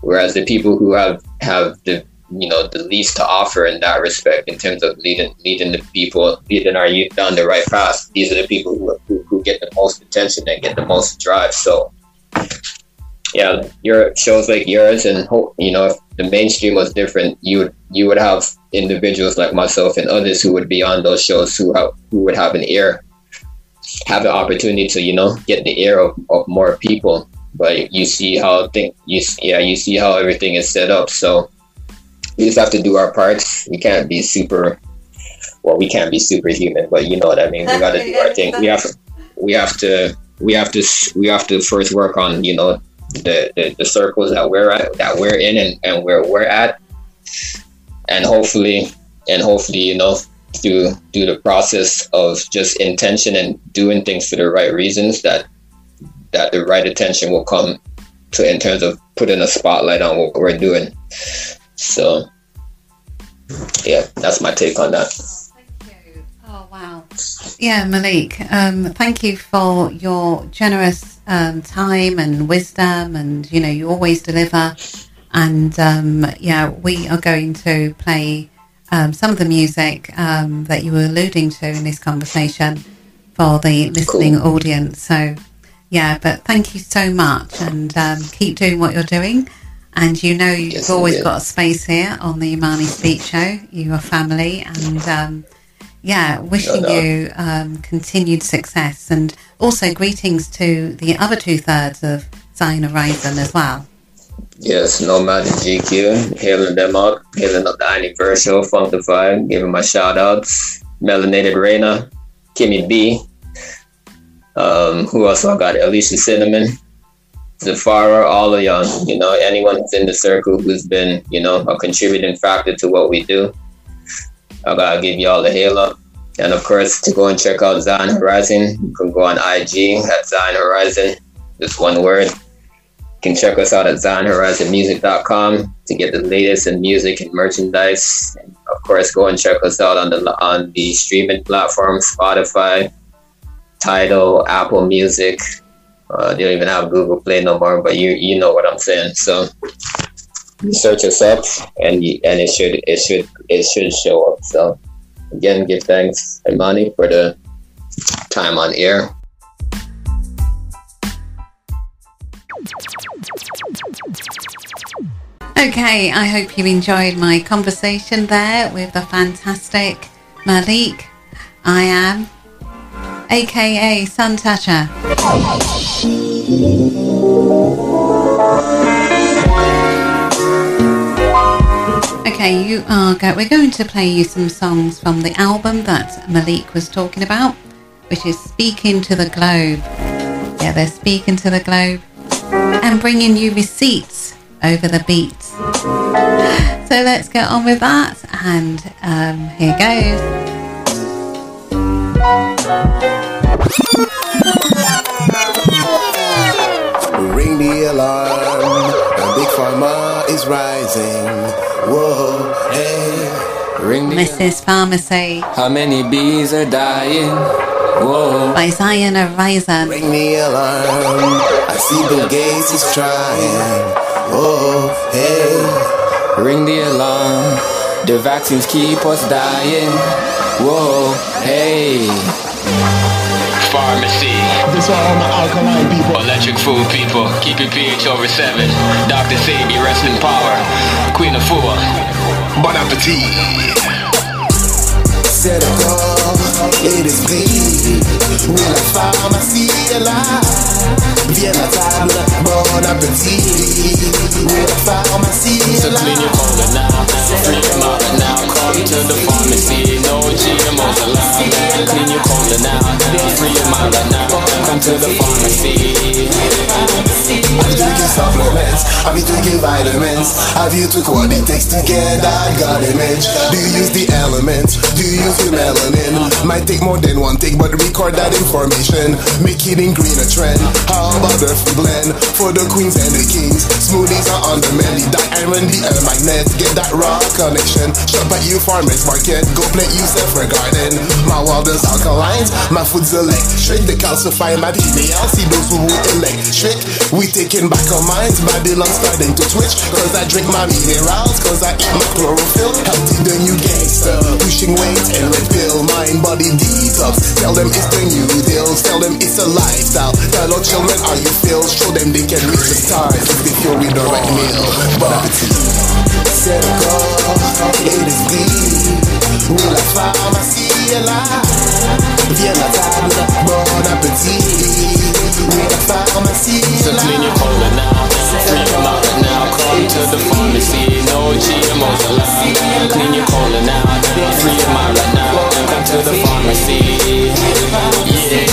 Whereas the people who have have the you know the least to offer in that respect in terms of leading leading the people leading our youth down the right path these are the people who, get the most attention and get the most drive. So yeah your shows like yours and you know if the mainstream was different you would you would have individuals like myself and others who would be on those shows who have who would have an ear have an opportunity to you know get the ear of, of more people. But you see how thing you yeah you see how everything is set up. So we just have to do our parts. We can't be super well we can't be superhuman but you know what i mean. We got to do our thing. We have we have to we have to we have to first work on you know the, the, the circles that we're at that we're in and, and where we're at and hopefully and hopefully you know through through the process of just intention and doing things for the right reasons that that the right attention will come to in terms of putting a spotlight on what we're doing. So yeah, that's my take on that. Oh wow. Yeah, Malik. Um, thank you for your generous um, time and wisdom, and you know you always deliver. And um, yeah, we are going to play um, some of the music um, that you were alluding to in this conversation for the listening cool. audience. So yeah, but thank you so much and um, keep doing what you're doing. And you know, you've yes, always got a space here on the Imani Speak Show. You are family, and um, yeah, wishing you um, continued success and also greetings to the other two thirds of Zion Horizon as well. Yes, Nomad and GQ, hailing them up, hailing up the anniversary, Funk the Vibe, giving my shout outs. Melanated Reina, Kimmy B, um, who else I got? Alicia Cinnamon, Zafara, all of y'all. You know, anyone who's in the circle who's been, you know, a contributing factor to what we do. I gotta give y'all a halo. And of course, to go and check out Zion Horizon, you can go on IG at Zion Horizon, just one word. You can check us out at ZionHorizonMusic.com to get the latest in music and merchandise. And of course, go and check us out on the on the streaming platform, Spotify, Tidal, Apple Music. Uh, they don't even have Google Play no more, but you you know what I'm saying. So you search us up, and you, and it should it should it should show up. So again, give thanks Imani for the time on air. Okay, I hope you enjoyed my conversation there with the fantastic Malik. I.M. aka Sun You are go- we're going to play you some songs from the album that Malik was talking about, which is Speaking to the Globe. Yeah, they're speaking to the globe and bringing you receipts over the beats. So let's get on with that, and um, here goes. Ring the alarm, a big pharma is rising. Whoa, hey. Ring the Mrs. Pharmacy. How many bees are dying? Whoa. By Zion Horizon. Ring the alarm. I see Bill Gates is trying. Whoa, hey. Ring the alarm. The vaccines keep us dying. Whoa, hey. Pharmacy. This all my alkaline people. Electric food people. Keep your pH over 7. Dr. Sebi, rest in power. Queen Afua. Bon appetit. Set a goal, it is me. Will la pharmacie alive? Viens à table, bon appétit. Will la pharmacie So clean your colon now, free your mouth now. To the pharmacy, no GMOs allowed. Clean your colon now, free your mind right now. Come to the pharmacy. I'm taking supplements, I be taking vitamins. Have you took what it takes to get that God image? Do you use the elements? Do you use the melanin? Might take more than one take, but record that information. Make it in green a trend. How about the blend for the queens and the kings? Smoothies are on the menu. That iron, the air magnet, get that raw connection. Shop at you farmers market, go play yourself garden. My wildest alkalines, my food's electric. The calcify my DNA, see those who electric. We taking back our minds, Babylon starting to twitch. Cause I drink my minerals, cause I eat my chlorophyll. Healthy the new gangster, pushing weight and red pill, mind body detox. Tell them it's the new deals, tell them it's a lifestyle. Tell our children how you feel, show them they can reach the stars if they fuel with the right meal. Bon appetit. C'est le corps et l'esprit. Oui, la pharmacie est là. Viens à table, bon appétit. La pharmacie So clean your colon now, free your mouth now. Come to the pharmacy, no GMOs allowed. Clean your colon now, free your mind now. Come to the pharmacy. Yeah,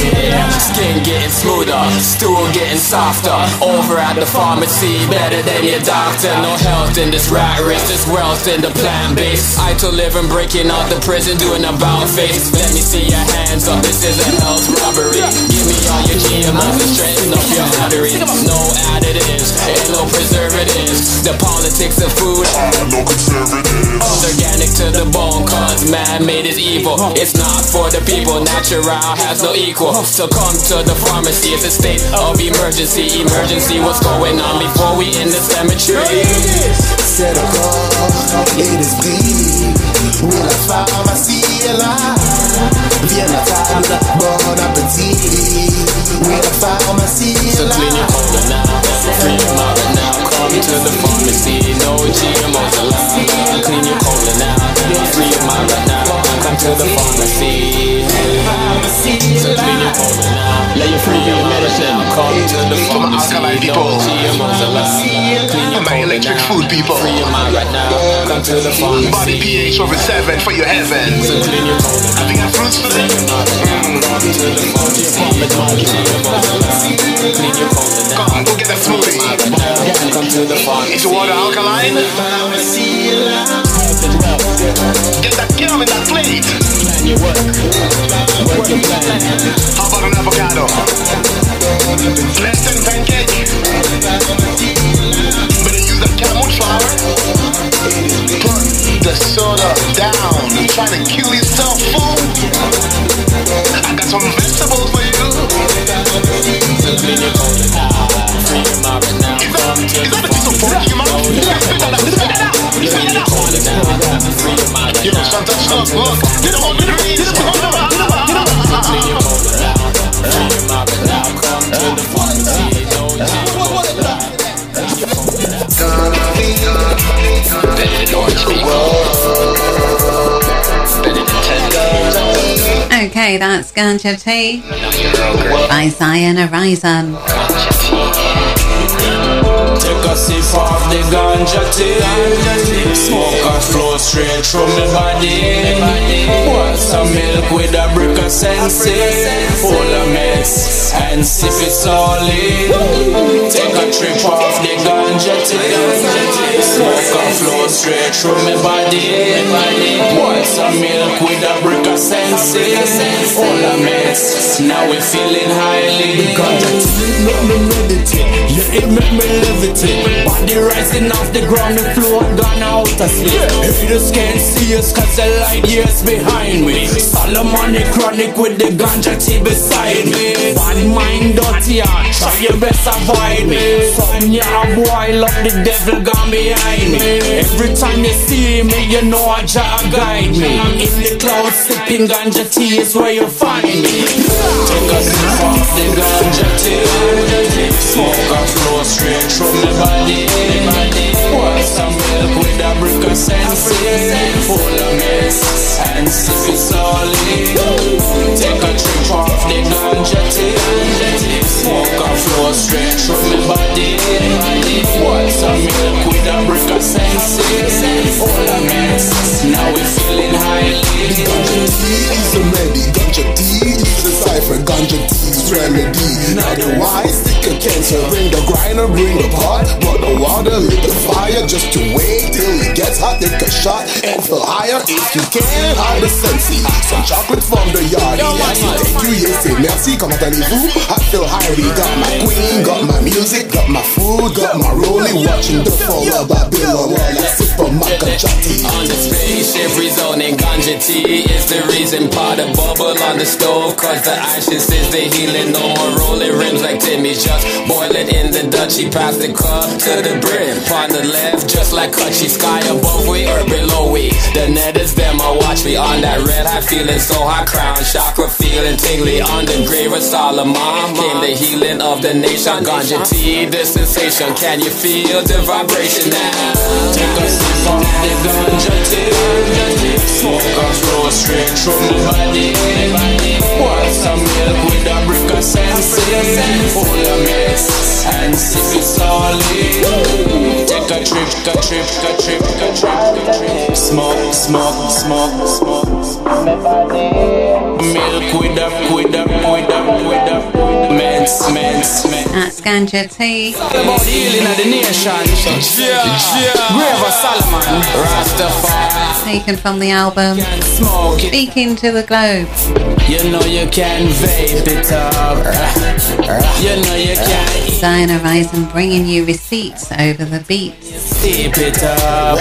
skin getting smoother, stool getting softer. Over at the pharmacy, better than your doctor. No health in this rat race, there's wealth in the plant base. I to live and breaking out the prison, doing a about face. Let me see your hands up, this is a health robbery. Give me all your GMOs and straighten up your arteries. No additives, and no preservatives. The politics of food, no conservatives organic to the bone, cause man made is evil. It's not for the people, natural has no equal. So come to the pharmacy, it's a state of emergency. Emergency, what's going on before we in the cemetery? C'est le corps et l'esprit. Oui, la pharmacie est là. Viens à table, bon appétit. Oui, la pharmacie So est là. clean your colon now, free your right now. Come to the pharmacy, no GMOs allowed. Clean your colon now, free your mind right now. Come to the pharmacy. So colon let your medicine. Come to the For my pharmacy, alkaline people. My electric food people. free your mind right now. Come to the Body pH over 7 for your heaven. So clean your colon I think I fruits for Free them. your mind right now. Come to the pharmacy, no GMOs allowed. Clean your colon now. Come on, go get that smoothie. Come to the pharmacy. Is your water alkaline? Get that gum in that plate. How about an avocado? Less than pancake. Better use that camel flour. Put the soda down. You trying to kill yourself, fool? I got some vegetables for you. Is that, a piece of pork in your mouth? Spit that out, spit that out, spit that out. You now. sometimes look, look. You know to Okay, that's Ganja Tea by Zion Horizon. Take a sip of the ganja tea Smoke a flow straight through my body. Boil some milk with a brick of sensi Full of meds and sip it slowly Take a trip off the ganja tea Smoke a flow straight through my body. Boil some milk with a brick of sensi Full of meds Now we feeling highly. Ganja tea make me meditate. Yeah, it make me levitate Body rising off the ground, the floor gone out of sleep. Haters can't see us cause the light years behind me. Solomon the chronic with the ganja tea beside me. Bad mind, dirty heart, try your best avoid me. Some yah boy love the devil gone behind me. Every time you see me, you know a Jah guide me. In the clouds sipping ganja tea is where you find me. Take a sip of the ganja tea Bring the grinder, bring the pot. Brought the water, lit the fire. Just to wait till it gets hot. Take a shot and feel higher if you can. Hide the sensi. Some chocolate from the yard. Yes, thank you, yes, say merci. Comment allez-vous? I feel high. We got my queen, got my music, got my food, got my rolling. Watching the fall of Babylon while I ganja tea. On the space shift rezoning. Ganja tea is the reason. Pot a bubble on the stove, cause the ashes is the healing. No more rolling rims like Timmy, just boil it in the Dutch. He passed the cup to the brim. On the left, just like Kutchy. Sky above we or below we. The net is them, I watch me on that red high feeling so high. Crown chakra feeling tingly on the grave of Solomon. Came the healing of the nation. Ganja tea, the sensation. Can you feel the vibration now? Take a the Smoke a straight through my body Want some milk with a brick of sense Hold a mix and sip it slowly Take a trip, a trip, a trip, a trip Smoke, smoke, smoke, smoke Milk with a, with a, with a, a Mince, mince, mince That's ganja tea. about healing of the nation. Grave of Solomon, Rastafari. Taken from the album Smoke it, Speaking to the Globe. you know you can vape it up. You know you can Zion Horizon bringing you receipts over the beats. steep it up.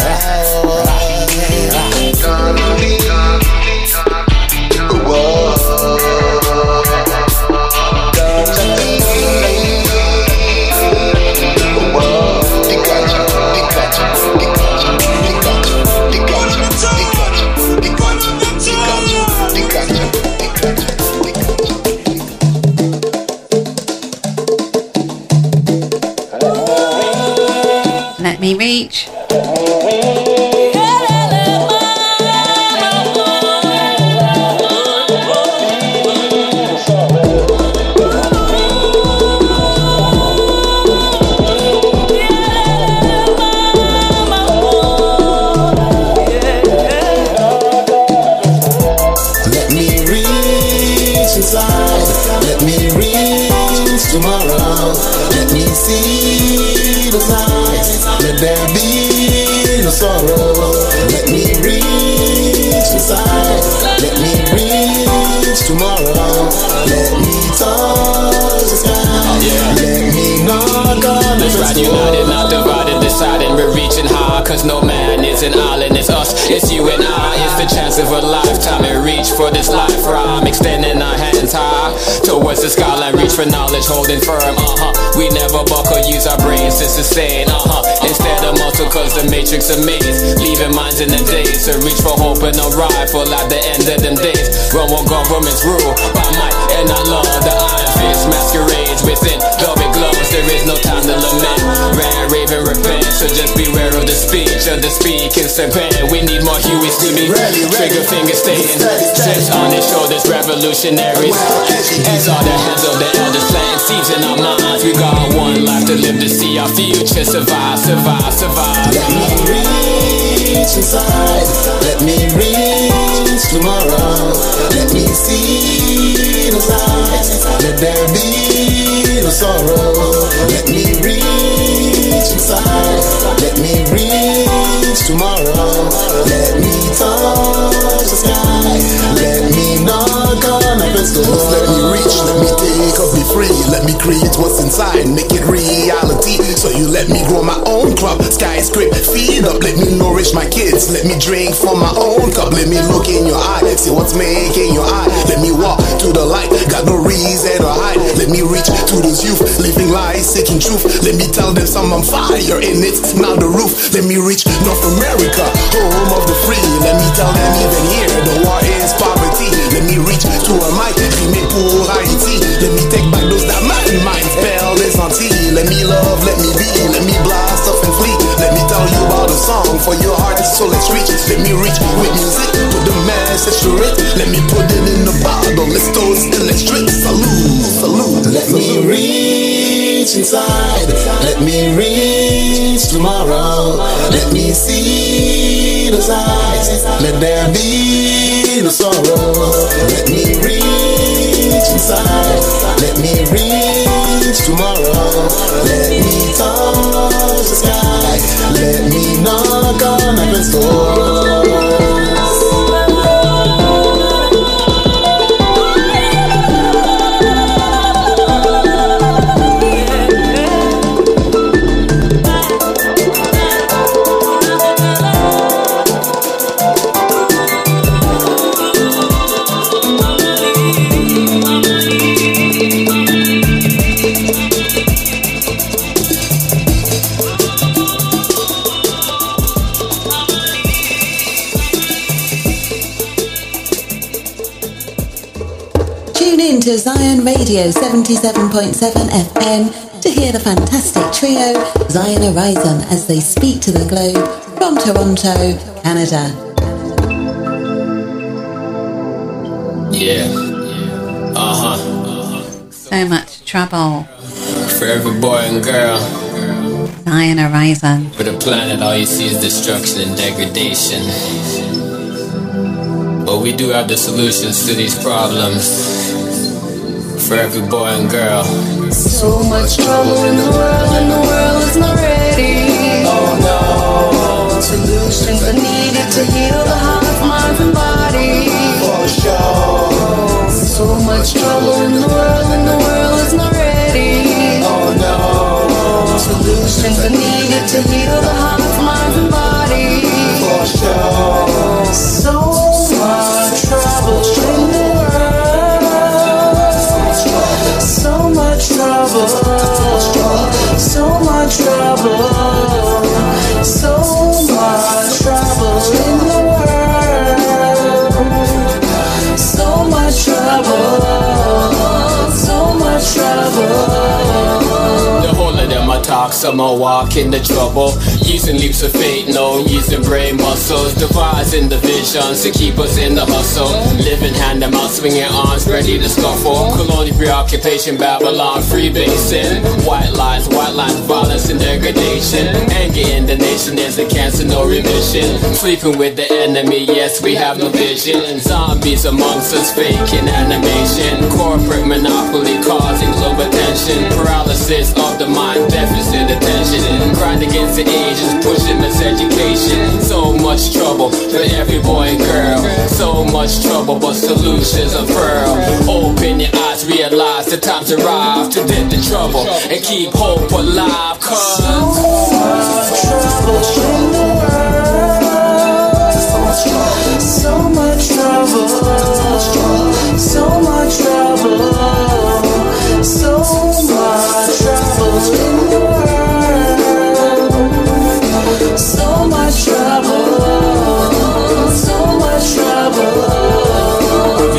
Me reach. Let me reach tomorrow. Let me see the signs. Let there be no sorrow. Let me reach inside. Let me reach tomorrow. Let me touch the sky. Let me knock on the Let's Cause no man is an island, it's us, it's you and I. It's the chance of a lifetime and reach for this life rhyme. Extending our hands high towards the skyline, reach for knowledge, holding firm. Uh huh. We never buckle, use our brains to sustain. Uh huh. Instead of muscle, cause the matrix maze. Leaving minds in the days to reach for hope and a rifle at the end of them days. Run what governments rule by might and not law. The iron fist masquerades within velvet gloves. There is no time to lament. Rant, raven, repent. So just beware of the speech of the speaking serpent. We need more Hueys to be ready, trigger finger staying. Sets on their shoulders, revolutionaries. These are the hands of the elders planting seeds in our minds. We got one life to live to see our future survive, survive, survive. There be no sorrow. Let me reach inside. Let me reach tomorrow. Let me touch the sky. Let me knock on heaven's door. Let me reach. Free. Let me create what's inside. Make it reality. So you let me grow my own crop. Skyscraper, feed up. Let me nourish my kids. Let me drink from my own cup. Let me look in your eye. See what's making your eye. Let me walk to the light. Got no reason to hide. Let me reach to those youth. Living lies, seeking truth. Let me tell them some I'm fire in it's not the roof. Let me reach North America, home of the free. Let me tell them even here the war is poverty. Let me reach to a mic, be pour Haiti. Love, let me be, let me blast off and flee. Let me tell you about a song for your heart, so let's reach. Let me reach with music, put the message to it. Let me put it in the bottle. Let's toast and let's drink. Salute, salute. Let me reach inside. Let me reach tomorrow. Let me see the signs. Let there be no sorrow. Let me reach inside. Let me reach tomorrow. Let me touch the sky. Let me knock on heaven's door. Radio 77.7 FM to hear the fantastic trio Zion Horizon as they speak to the globe from Toronto, Canada. Yeah. Uh huh. So much trouble. For every boy and girl. Zion Horizon. For the planet, all you see is destruction and degradation. But we do have the solutions to these problems. For every boy and girl. So much trouble in the world, and the world is not ready. Oh no. Solutions are needed to heal the heart, mind, and body. For sure. So much trouble in the world, and the world is not ready. Oh no. Solutions are needed to heal the heart, mind, and body. For sure. So trouble. So much trouble. So much of I talk, some I walk in the trouble. Using leaps of faith, no using brain muscles. Devising the visions to keep us in the hustle. Living hand to mouth, swinging arms, ready to scuffle. Colonial preoccupation, Babylon, free freebasing. White lies, white lines, violence and degradation. Anger in the nation, there's a cancer, no remission. Sleeping with the enemy, yes, we have no vision. Zombies amongst us, faking animation. Corporate monopoly causing global tension. Paralysis of the mind, deficit attention. Grind against the ages, pushing this education. So much trouble for every boy and girl. So much trouble, but solutions unfurl. Open your eyes, realize the time's arrived to end the trouble and keep hope alive. Cause So much trouble, so much trouble, so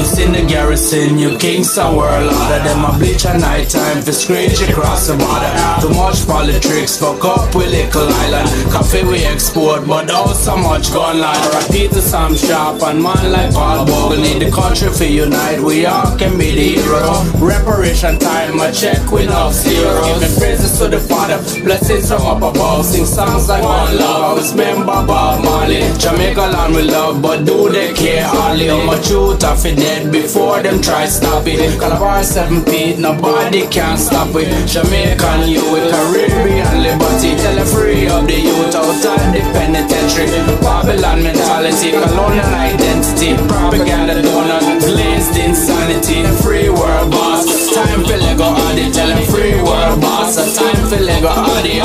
In the garrison, you kings are world order. Them a bleach at night time for screech across the border. Too much politics, fuck up with little island. Coffee we export, but also much gun line. Repeat the Sam Sharpe and man like Paul Bogle. Need the country for unite, we all can be the hero. Reparation time, a check with no zero. Giving praises to the Father, blessings from up above. Sing songs like one love. I was member Bob Marley. Jamaica land we love, but do they care hardly? I'm a truth off it dead before them try stop it. Calabar seven feet, nobody can stop it. Jamaican youth, Caribbean liberty. Tell them free up the youth outside the penitentiary. Babylon mentality, colonial identity. Propaganda donut, glazed insanity. Free world boss, time for Lego Adi. Tell them free world boss, time for Lego Adi.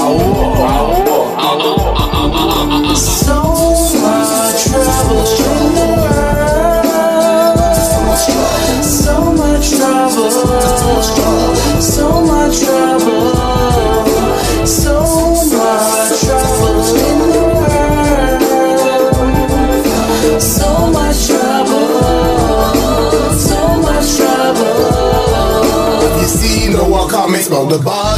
So So much trouble.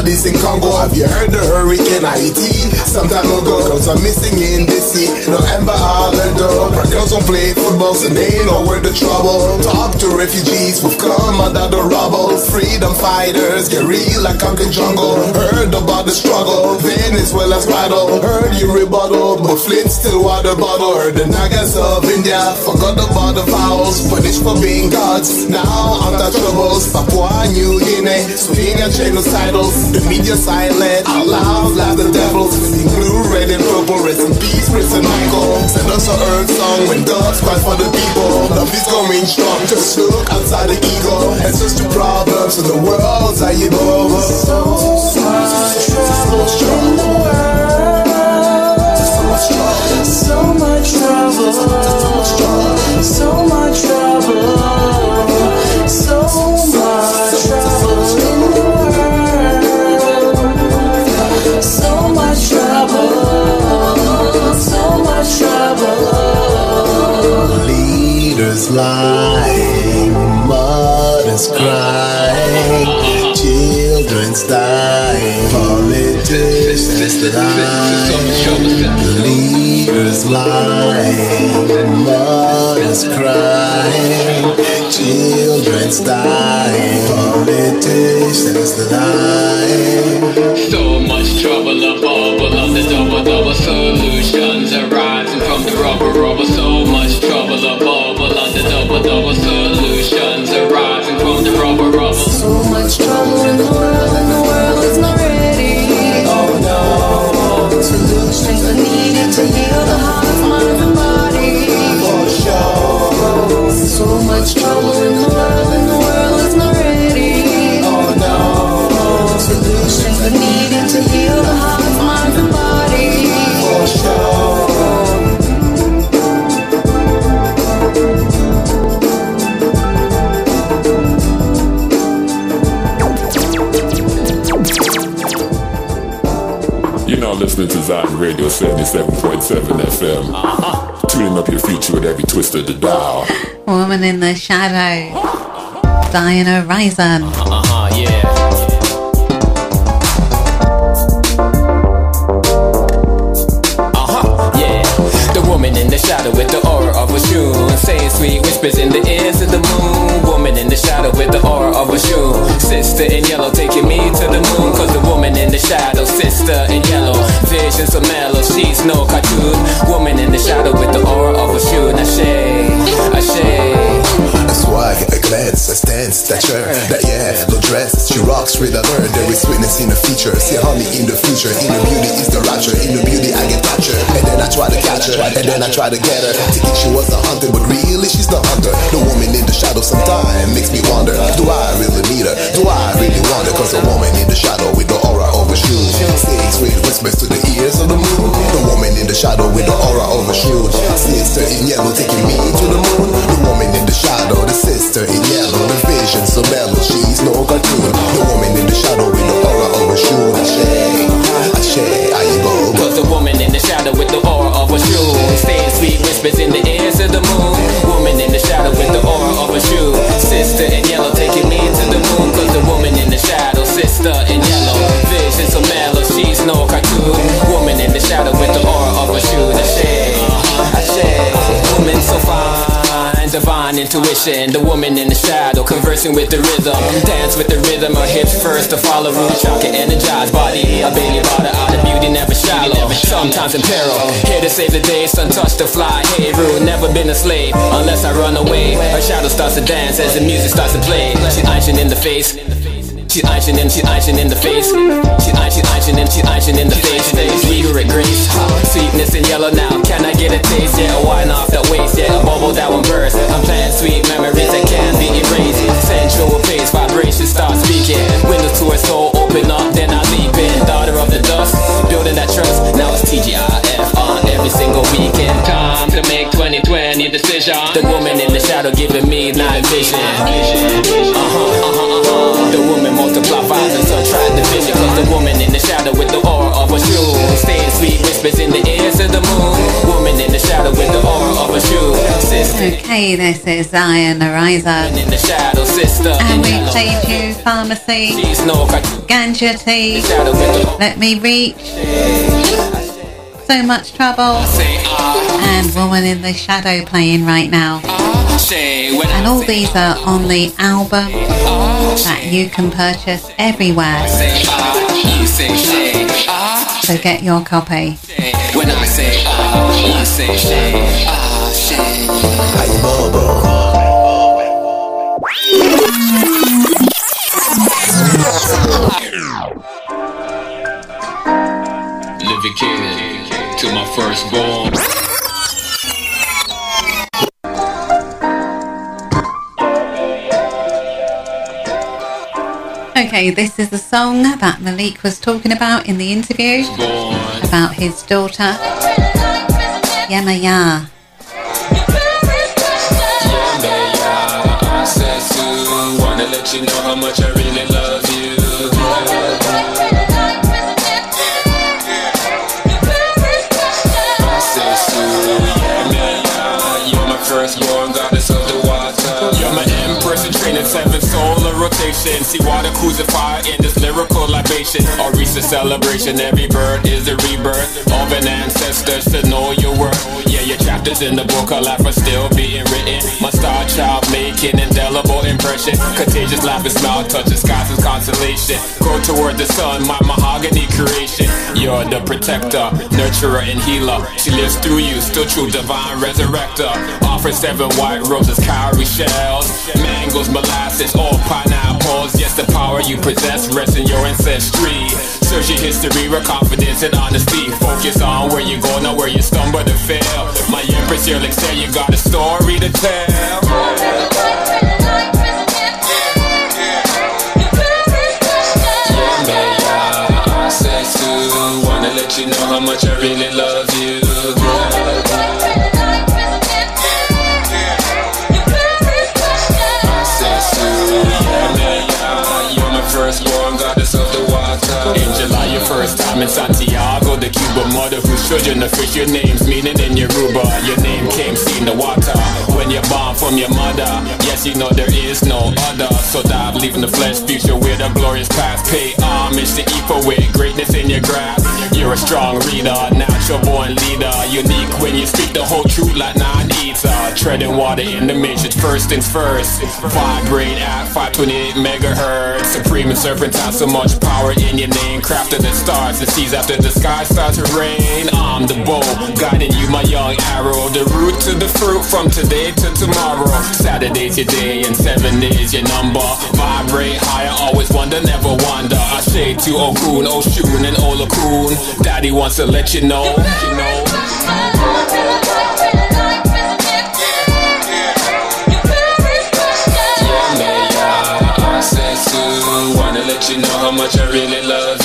The bodies in Congo. Have you heard the hurricane Haiti? Some time ago, girls are missing in the sea. No Amber Island, dog. Girls don't play football, so they know where the trouble. Talk to refugees who've come under the rubble. Freedom fighters, guerrilla conquer jungle. Heard about the struggle, Venezuela's battle. Heard you rebuttal, but Flint still water bottle. Heard the Nagas of India, forgot about the vowels. Punished for being gods, now untouchables. Papua New Guinea, swinging genocidal. The media silent, our loud like the devils. In blue, red, and purple, rest in peace, Prince and Michael. Send us a earth song when God's cry for the people. Love is going strong, just look outside the ego. Answers to problems in the world's go. So much trouble in the world. So much trouble. So much trouble. So much trouble. So much trouble. Leaders flying, mothers crying, children's dying, politicians lying, leaders lying, mothers crying, children's dying, politicians lying. So much trouble above, below the double double solutions arising from the rubber rubber. So much trouble the double solutions arising from the rubber rubber. So much trouble in the world, and the world is not ready. Oh no. Solutions are needed Radio 77.7 FM. Tuning up your future with every twist of the dial. Woman in the Shadow. Zion Horizon. Uh-huh, yeah. Woman in the shadow with the aura of a shoe. Saying sweet whispers in the ears of the moon. Woman in the shadow with the aura of a shoe. Sister in yellow taking me to the moon. Cause the woman in the shadow, sister in yellow. Visions of mellow, she's no cartoon. Woman in the shadow with the aura of a shoe. Ashe, ashe. A swag, a glance, a stance, stature, that yeah, no dress. She rocks with a bird. There is sweetness in the feature. See honey in the future. In the beauty is the rapture. In the beauty I get captured. And then I try to catch her. And then I try to get her. Thinking she was a hunter, but really she's the hunter. The woman in the shadow sometimes makes me wonder. Do I really need her? Do I really want her? Cause a woman in the shadow with the aura of a shoe. Saying sweet whispers to the ears of the moon. The woman in the shadow with the aura of a shoe. Sister in yellow taking me to the moon. The woman in the shadow, the sister in yellow. The vision so mellow, she's no cartoon. The woman in the shadow with the aura of a shoe. Ashe, ashe, I go. Cause the woman in the shadow with the aura of a shoe Saying sweet whispers in the ears of the moon Woman in shadow with the aura of a shoe Ashe, ashe Woman so fine divine intuition. The woman in the shadow, conversing with the rhythm. Dance with the rhythm, her hips first to follow. Root chakra, energized body. A baby body out of beauty, never shallow. Sometimes in peril. Here to save the day, sun touch to fly. Hey, rude, never been a slave. Unless I run away. Her shadow starts to dance as the music starts to play. She's Aishin in the face. She's Aishin in, she's Aishin in the face. She's Aishin, Aishin in, she's Aishin in the face. Vigorous grace, sweetness in yellow now. Can I get a taste? Yeah, a wine off that waist. Yeah, a bubble that one burst. I'm planting sweet memories that can't be erased. Sensual pace, vibration start speaking. Windows to her soul open up, then I leap in. Daughter of the dust, building that trust. Now it's TGIF on every single weekend. Time to make 2020 decision. The woman in the shadow giving me night vision. Uh huh, uh huh, uh huh. The woman multiply vibes and subtract the vision. Cause the woman in the shadow with the aura of a shoe. Staying sweet whispers in the ears of the moon. Woman in the shadow with the aura of a shoe. Sister Okay, this is Zion Horizon. in the shadow, sister And we yellow. you Pharmacy, She's. Ganja Tea, Shadow with the Let Me Reach, So Much Trouble, and Woman in the Shadow playing right now. And all these are on the album that you can purchase everywhere. So get your copy. To my firstborn. Okay, this is the song that Malik was talking about in the interview Born. about his daughter. Yamaya. Access inspiration. See water crucify in this lyrical libation. Reach the celebration. Every birth is a rebirth of an ancestor to know your worth. Yeah, your chapters in the book of life are still being written. My star child making indelible impression. Contagious laugh and smile, touch the skies with consolation. Go toward the sun, my mahogany creation. You're the protector, nurturer, and healer. She lives through you, still true, divine resurrector. Offer seven white roses, cowrie shells, mangoes, molasses, all pineapples. Yes, the power you possess rests in your ancestry. Search your history with confidence and honesty. Focus on where you're going, not where you stumble to fail. My empress, you'll excel, you got a story to tell. You know how much I really love you. In Santiago, the Cuba mother whose children fish, your name's meaning in Yoruba. Your name came seen the water when you're born from your mother. Yes, you know there is no other. So dive, leaving the flesh future with a glorious past. Pay homage to equal with greatness in your grasp. You're a strong reader, natural born leader. Unique when you speak the whole truth like eater. Treading water in the matrix, first things first. Vibrate at 528 megahertz. Supreme and serpentine, so much power in your name. Crafted the stars, the seas after the sky starts to rain. I'm the bow, guiding you, my young arrow. The root to the fruit from today to tomorrow. Saturday's your day and seven is your number. Vibrate higher, always wonder, never wonder. I say to Okun, Oshun, and Olokun. Daddy wants to let you know, you know. Yeah, man, I said to wanna let you know how much I really love